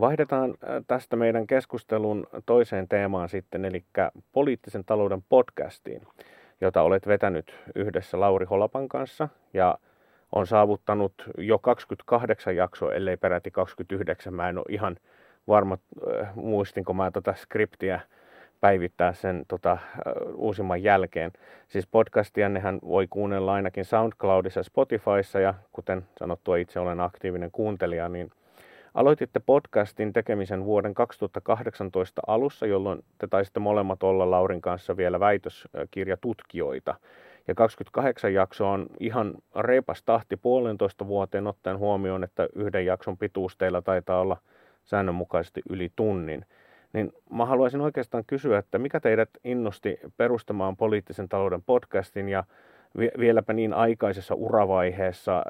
Vaihdetaan tästä meidän keskustelun toiseen teemaan sitten, eli poliittisen talouden podcastiin, jota olet vetänyt yhdessä Lauri Holapan kanssa ja on saavuttanut jo 28 jaksoa, ellei peräti 29. Mä en ole ihan varma, muistinko mä tota skriptiä päivittää sen tota, uusimman jälkeen. Siis podcastia nehän voi kuunnella ainakin SoundCloudissa ja Spotifyssa ja kuten sanottua itse olen aktiivinen kuuntelija, niin aloititte podcastin tekemisen vuoden 2018 alussa, jolloin te taisitte molemmat olla Laurin kanssa vielä väitöskirjatutkijoita. Ja 28 jaksoa on ihan reipas tahti puolentoista vuoteen ottaen huomioon, että yhden jakson pituus teillä taitaa olla säännönmukaisesti yli tunnin. Niin mä haluaisin oikeastaan kysyä, että mikä teidät innosti perustamaan poliittisen talouden podcastin ja vieläpä niin aikaisessa uravaiheessa,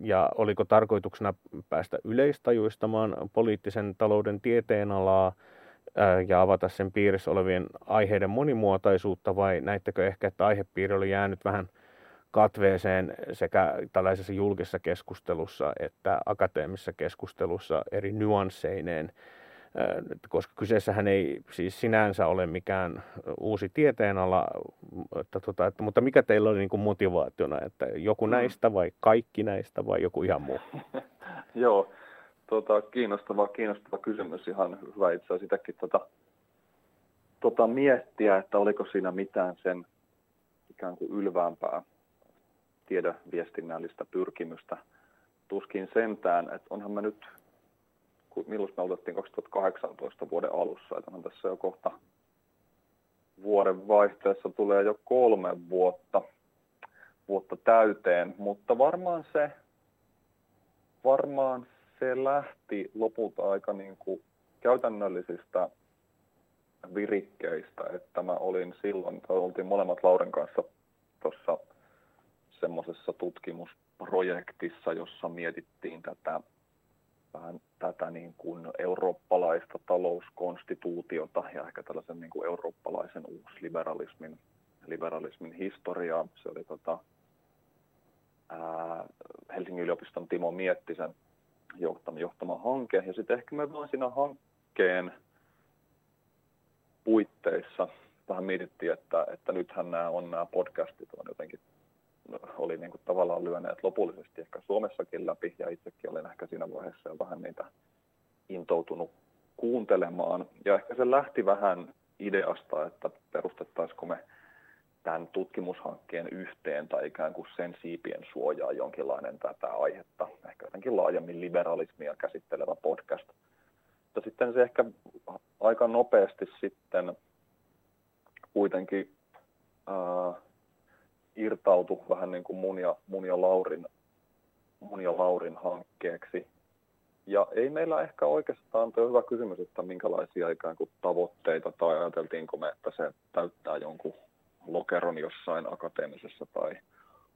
ja oliko tarkoituksena päästä yleistajuistamaan poliittisen talouden tieteenalaa ja avata sen piirissä olevien aiheiden monimuotoisuutta, vai näittekö ehkä, että aihepiiri oli jäänyt vähän katveeseen sekä tällaisessa julkisessa keskustelussa että akateemisessa keskustelussa eri nyansseineen, koska kyseessähän ei siis sinänsä ole mikään uusi tieteenala, että, tota, että, mutta mikä teillä oli niin kuin motivaationa, että joku mm. näistä vai kaikki näistä vai joku ihan muu? Joo, tota, kiinnostava, kiinnostava kysymys, ihan hyvä itse asiassa sitäkin tota, tota, miettiä, että oliko siinä mitään sen ikään kuin ylväämpää tiedeviestinnällistä pyrkimystä. Tuskin sentään, että onhan me nyt, milloin me aloitettiin 2018 vuoden alussa, että on tässä jo kohta vuoden vaihteessa tulee jo kolme vuotta, vuotta täyteen, mutta varmaan se, varmaan se lähti lopulta aika niin kuin käytännöllisistä virikkeistä, että mä olin silloin, oltiin molemmat Lauren kanssa tuossa semmoisessa tutkimusprojektissa, jossa mietittiin tätä vähän tätä niin kuin eurooppalaista talouskonstituutiota ja ehkä tällaisen niin kuin eurooppalaisen uusliberalismin liberalismin historiaa. Se oli tota, ää, Helsingin yliopiston Timo Miettisen johtama, johtama hanke. Ja sitten ehkä me vaan siinä hankkeen puitteissa vähän mietittiin, että, että nythän nämä on nämä podcastit on jotenkin oli niin kuin tavallaan lyöneet lopullisesti ehkä Suomessakin läpi, ja itsekin olen ehkä siinä vaiheessa jo vähän niitä intoutunut kuuntelemaan. Ja ehkä se lähti vähän ideasta, että perustettaisiko me tämän tutkimushankkeen yhteen tai ikään kuin sen siipien suojaa jonkinlainen tätä aihetta, ehkä jotenkin laajemmin liberalismia käsittelevä podcast. Mutta sitten se ehkä aika nopeasti sitten kuitenkin äh, irtautu vähän niin kuin mun ja, mun ja, Laurin, mun ja Laurin hankkeeksi. Ja ei meillä ehkä oikeastaan, tuo hyvä kysymys, että minkälaisia ikään kuin tavoitteita tai ajateltiinko me, että se täyttää jonkun lokeron jossain akateemisessa tai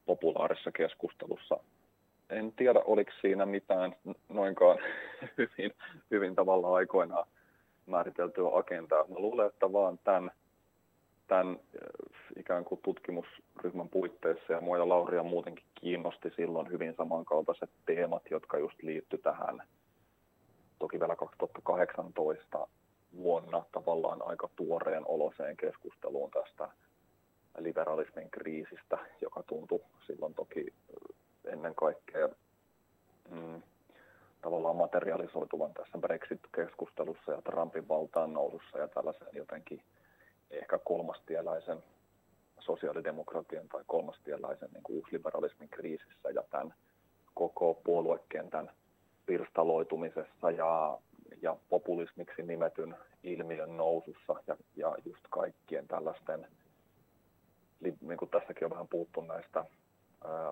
populaarisessa keskustelussa. En tiedä, oliko siinä mitään noinkaan hyvin, hyvin tavalla aikoinaan määriteltyä agendaa. Mä luulen, että vaan tämän tämän äh, ikään kuin tutkimusryhmän puitteissa ja mua ja Lauria muutenkin kiinnosti silloin hyvin samankaltaiset teemat, jotka just liitty tähän toki vielä 2018 vuonna tavallaan aika tuoreen oloseen keskusteluun tästä liberalismin kriisistä, joka tuntui silloin toki ennen kaikkea mm, tavallaan materialisoituvan tässä Brexit-keskustelussa ja Trumpin valtaan nousussa ja tällaisen jotenkin ehkä kolmastieläisen sosiaalidemokratian tai kolmastieläisen niin kuin uusliberalismin kriisissä ja tämän koko puoluekentän pirstaloitumisessa ja, ja populismiksi nimetyn ilmiön nousussa ja, ja just kaikkien tällaisten, niin kuin tässäkin on vähän puuttu näistä ä,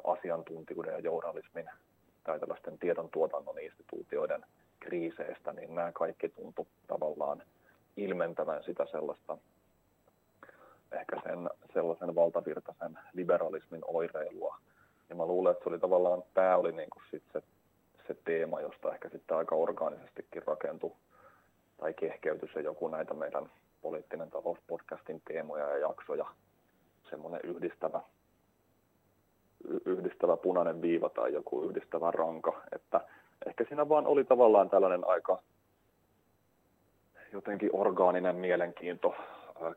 asiantuntijuuden ja journalismin tai tällaisten tiedon tuotannon instituutioiden kriiseistä, niin nämä kaikki tuntu tavallaan ilmentävän sitä sellaista ehkä sen sellaisen valtavirtaisen liberalismin oireilua. Ja mä luulen, että se oli tavallaan, tämä oli niin kuin sit se, se teema, josta ehkä sitten aika orgaanisestikin rakentui tai kehkeytyi se joku näitä meidän poliittinen talouspodcastin teemoja ja jaksoja, semmoinen yhdistävä, yhdistävä punainen viiva tai joku yhdistävä ranka, että ehkä siinä vaan oli tavallaan tällainen aika jotenkin orgaaninen mielenkiinto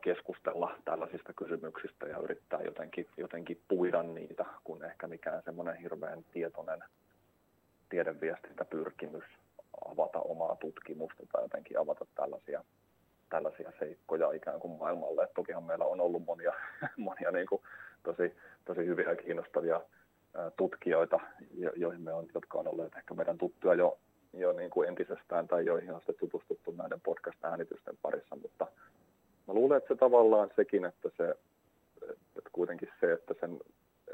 keskustella tällaisista kysymyksistä ja yrittää jotenkin, jotenkin puida niitä, kun ehkä mikään semmoinen hirveän tietoinen tiedeviestintäpyrkimys avata omaa tutkimusta tai jotenkin avata tällaisia, tällaisia seikkoja ikään kuin maailmalle. Et tokihan meillä on ollut monia, monia niin kuin tosi, tosi hyviä ja kiinnostavia tutkijoita, joihin me on, jotka on olleet ehkä meidän tuttuja jo, jo niin kuin entisestään tai joihin on sitten tutustuttu näiden podcast-äänitysten parissa, mutta mä luulen, että se tavallaan sekin, että se, että kuitenkin se, että sen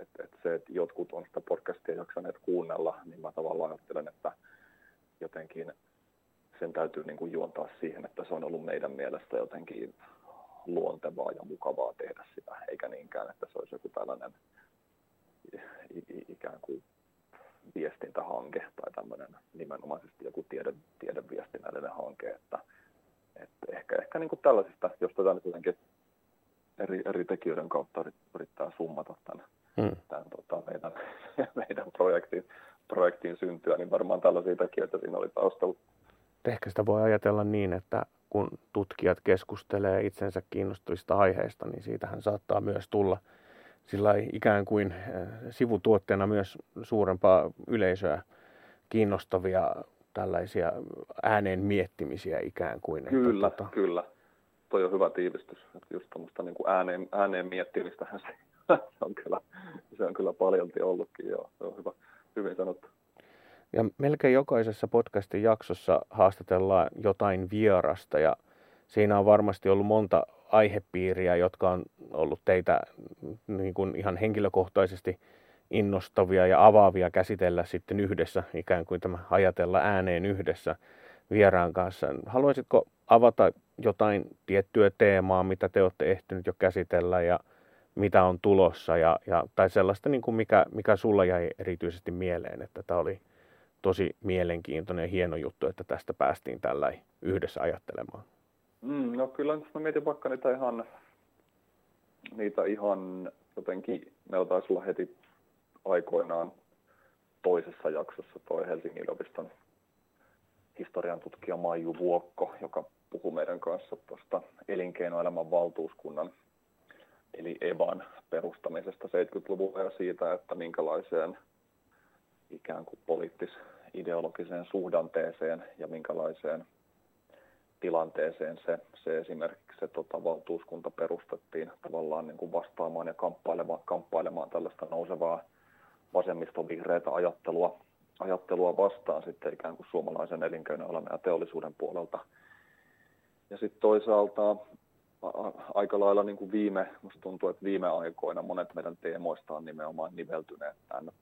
että, että se, että jotkut on sitä podcastia jaksaneet kuunnella, niin mä tavallaan ajattelen, että jotenkin sen täytyy niin kuin juontaa siihen, että se on ollut meidän mielestä jotenkin luontevaa ja mukavaa tehdä sitä, eikä niinkään, että se olisi joku tällainen ikään kuin viestintähanke tai tämmöinen nimenomaisesti joku tiede, tiedeviestinnällinen hanke, että, ehkä, niin kuin tällaisista, jos tätä nyt jotenkin eri, eri tekijöiden kautta yrittää summata tämän, hmm. tämän tota, meidän, meidän projektin, projektin syntyä, niin varmaan tällaisia tekijöitä siinä oli taustalla. Ehkä sitä voi ajatella niin, että kun tutkijat keskustelee itsensä kiinnostavista aiheista, niin siitähän saattaa myös tulla sillä ikään kuin eh, sivutuotteena myös suurempaa yleisöä kiinnostavia tällaisia ääneen miettimisiä ikään kuin. Kyllä, että, tota... kyllä. Toi on hyvä tiivistys. Että just tuommoista niin ääneen, ääneen miettimistä se, se, on kyllä, se on kyllä paljolti ollutkin. Joo. Se on hyvä, hyvin sanottu. Ja melkein jokaisessa podcastin jaksossa haastatellaan jotain vierasta ja siinä on varmasti ollut monta aihepiiriä, jotka on ollut teitä niin kuin ihan henkilökohtaisesti innostavia ja avaavia käsitellä sitten yhdessä, ikään kuin tämä ajatella ääneen yhdessä vieraan kanssa. Haluaisitko avata jotain tiettyä teemaa, mitä te olette ehtinyt jo käsitellä ja mitä on tulossa, ja, ja, tai sellaista, niin kuin mikä, mikä sulla jäi erityisesti mieleen, että tämä oli tosi mielenkiintoinen ja hieno juttu, että tästä päästiin tällä yhdessä ajattelemaan. Mm, no kyllä, jos mä mietin vaikka niitä ihan, niitä ihan jotenkin, meillä taisi olla heti aikoinaan toisessa jaksossa toi Helsingin yliopiston historian tutkija Maiju Vuokko, joka puhui meidän kanssa tuosta elinkeinoelämän valtuuskunnan eli EVAN perustamisesta 70-luvulla ja siitä, että minkälaiseen ikään kuin poliittis-ideologiseen suhdanteeseen ja minkälaiseen tilanteeseen se, se esimerkiksi se tota, valtuuskunta perustettiin tavallaan niin kuin vastaamaan ja kamppailemaan, kamppailemaan tällaista nousevaa vasemmistovihreitä ajattelua, ajattelua vastaan sitten ikään kuin suomalaisen elinkeinoelämän ja teollisuuden puolelta. Ja sitten toisaalta aika lailla niin kuin viime, musta tuntuu, että viime aikoina monet meidän teemoista on nimenomaan niveltyneet tämän,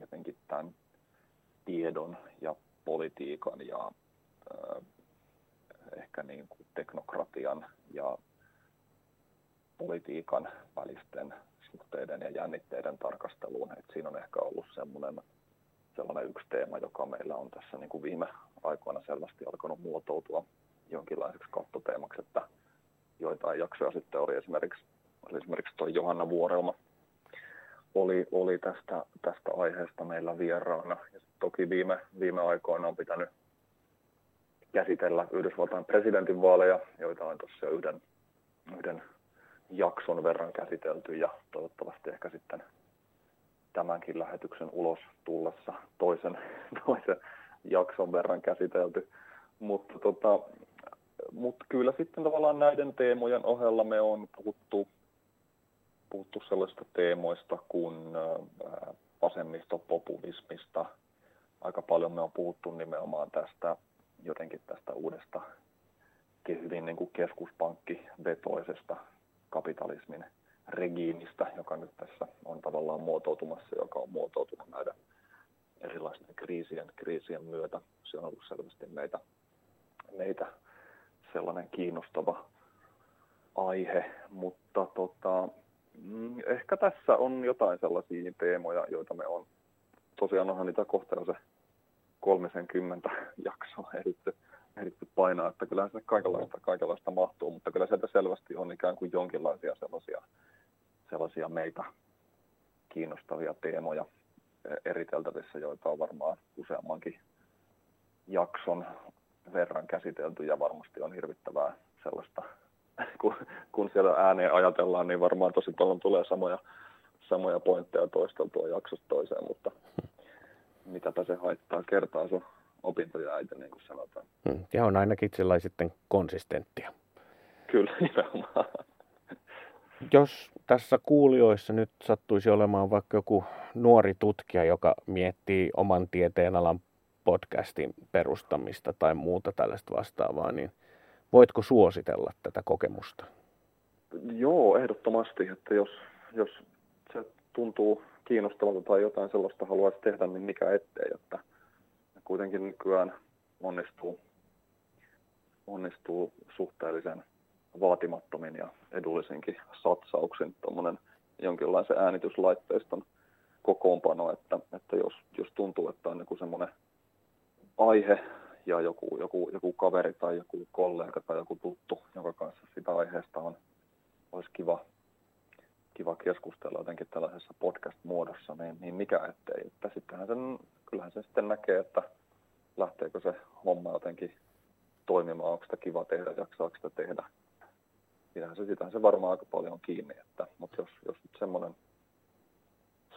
jotenkin tämän tiedon ja politiikan ja äh, ehkä niin kuin teknokratian ja politiikan välisten suhteiden ja jännitteiden tarkasteluun. Et siinä on ehkä ollut semmoinen, sellainen yksi teema, joka meillä on tässä niin kuin viime aikoina selvästi alkanut muotoutua jonkinlaiseksi kattoteemaksi, että joitain jaksoja sitten oli esimerkiksi, oli esimerkiksi tuo Johanna Vuorelma oli, oli tästä, tästä aiheesta meillä vieraana. Ja toki viime, viime aikoina on pitänyt käsitellä Yhdysvaltain presidentinvaaleja, joita on tuossa yhden, yhden jakson verran käsitelty ja toivottavasti ehkä sitten tämänkin lähetyksen ulos tullessa toisen, toisen jakson verran käsitelty. Mutta tota, mut kyllä sitten tavallaan näiden teemojen ohella me on puhuttu, puhuttu sellaisista teemoista kuin vasemmistopopulismista. Aika paljon me on puhuttu nimenomaan tästä jotenkin tästä uudesta hyvin niin keskuspankkivetoisesta kapitalismin regiimistä, joka nyt tässä on tavallaan muotoutumassa, joka on muotoutunut näiden erilaisten kriisien, kriisien myötä. Se on ollut selvästi meitä, meitä sellainen kiinnostava aihe, mutta tota, mm, ehkä tässä on jotain sellaisia teemoja, joita me on, tosiaan onhan niitä kohta se 30 jaksoa ehditty, ehditty painaa, että kyllä sinne kaikenlaista, kaikenlaista mahtuu, mutta kyllä sieltä selvästi on ikään kuin jonkinlaisia sellaisia, sellaisia meitä kiinnostavia teemoja eriteltävissä, joita on varmaan useammankin jakson verran käsitelty ja varmasti on hirvittävää sellaista, kun, kun siellä ääneen ajatellaan, niin varmaan tosi paljon tulee samoja, samoja pointteja toisteltua jaksosta toiseen, mutta mitäpä se haittaa, kertaa sun opintoja äiti, niin kuin sanotaan. Hmm, ja on ainakin sillä sitten konsistenttia. Kyllä, nimenomaan. Jos tässä kuulijoissa nyt sattuisi olemaan vaikka joku nuori tutkija, joka miettii oman tieteenalan podcastin perustamista tai muuta tällaista vastaavaa, niin voitko suositella tätä kokemusta? Joo, ehdottomasti, että jos, jos se tuntuu kiinnostavalta tai jotain sellaista haluaisi tehdä, niin mikä ettei, että kuitenkin nykyään onnistuu, onnistuu suhteellisen vaatimattomin ja edullisinkin satsauksin tuommoinen jonkinlaisen äänityslaitteiston kokoonpano, että, että jos, jos tuntuu, että on joku semmoinen aihe ja joku, joku, joku kaveri tai joku kollega tai joku tuttu, jonka kanssa sitä aiheesta on, olisi kiva, kiva keskustella jotenkin tällaisessa podcast-muodossa, niin, niin mikä ettei. Että sittenhän sen, kyllähän se sitten näkee, että lähteekö se homma jotenkin toimimaan, onko sitä kiva tehdä, jaksaako sitä tehdä. Sitähän se, sitähän se varmaan aika paljon on kiinni, että, mutta jos, jos nyt semmoinen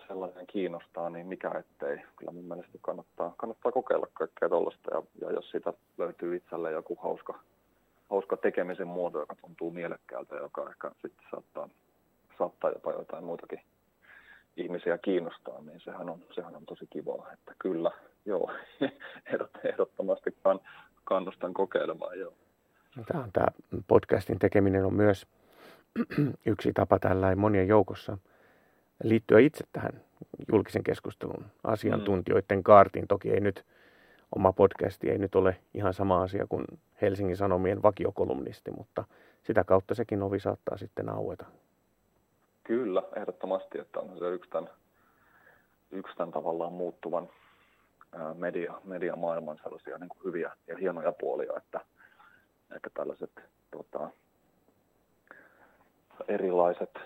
sellainen kiinnostaa, niin mikä ettei. Kyllä mun mielestä kannattaa, kannattaa kokeilla kaikkea tuollaista ja, ja jos siitä löytyy itselle joku hauska, hauska tekemisen muoto, joka tuntuu mielekkäältä ja joka ehkä sitten saattaa, saattaa jopa jotain muitakin ihmisiä kiinnostaa, niin sehän on, sehän on tosi kivaa. Että kyllä, joo, ehdottomasti kannustan kokeilemaan, joo. No, tämä, on, tämä podcastin tekeminen on myös yksi tapa tällä monien joukossa liittyä itse tähän julkisen keskustelun asiantuntijoiden kaartiin. Toki ei nyt, oma podcasti ei nyt ole ihan sama asia kuin Helsingin Sanomien vakiokolumnisti, mutta sitä kautta sekin ovi saattaa sitten aueta. Kyllä, ehdottomasti, että on se yksi tämän, yksi tämän tavallaan muuttuvan media, mediamaailman sellaisia niin kuin hyviä ja hienoja puolia, että, että tällaiset tota, erilaiset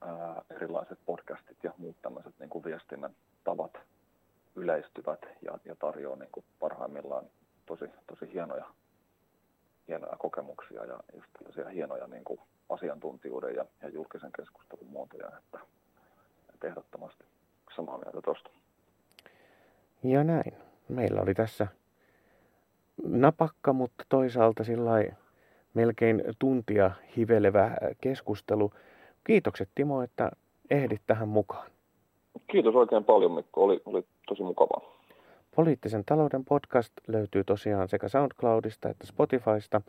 ää, erilaiset podcastit ja muut tämmöiset niin kuin viestinnän tavat yleistyvät ja, ja tarjoaa niin kuin parhaimmillaan tosi, tosi hienoja, hienoja kokemuksia ja just hienoja niin kuin asiantuntijuuden ja, ja julkisen keskustelun muotoja, että, että ehdottomasti samaa mieltä tuosta. Ja näin. Meillä oli tässä napakka, mutta toisaalta sillä melkein tuntia hivelevä keskustelu. Kiitokset Timo, että ehdit tähän mukaan. Kiitos oikein paljon Mikko, oli, oli tosi mukavaa. Poliittisen talouden podcast löytyy tosiaan sekä SoundCloudista että Spotifysta.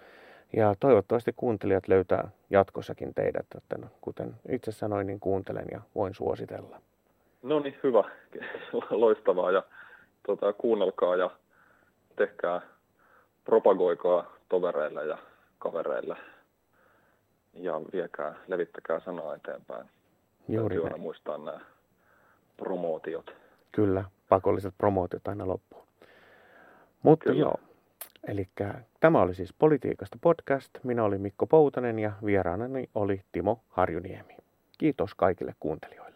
Ja toivottavasti kuuntelijat löytää jatkossakin teidät, että kuten itse sanoin, niin kuuntelen ja voin suositella. No niin, hyvä. Loistavaa ja tuota, kuunnelkaa ja tehkää, propagoikaa tovereille ja kavereille ja viekää, levittäkää sanaa eteenpäin. Juuri Täytyy aina muistaa nämä promootiot. Kyllä, pakolliset promootiot aina loppuun. Mutta Kyllä. joo, eli tämä oli siis Politiikasta podcast. Minä olin Mikko Poutanen ja vieraanani oli Timo Harjuniemi. Kiitos kaikille kuuntelijoille.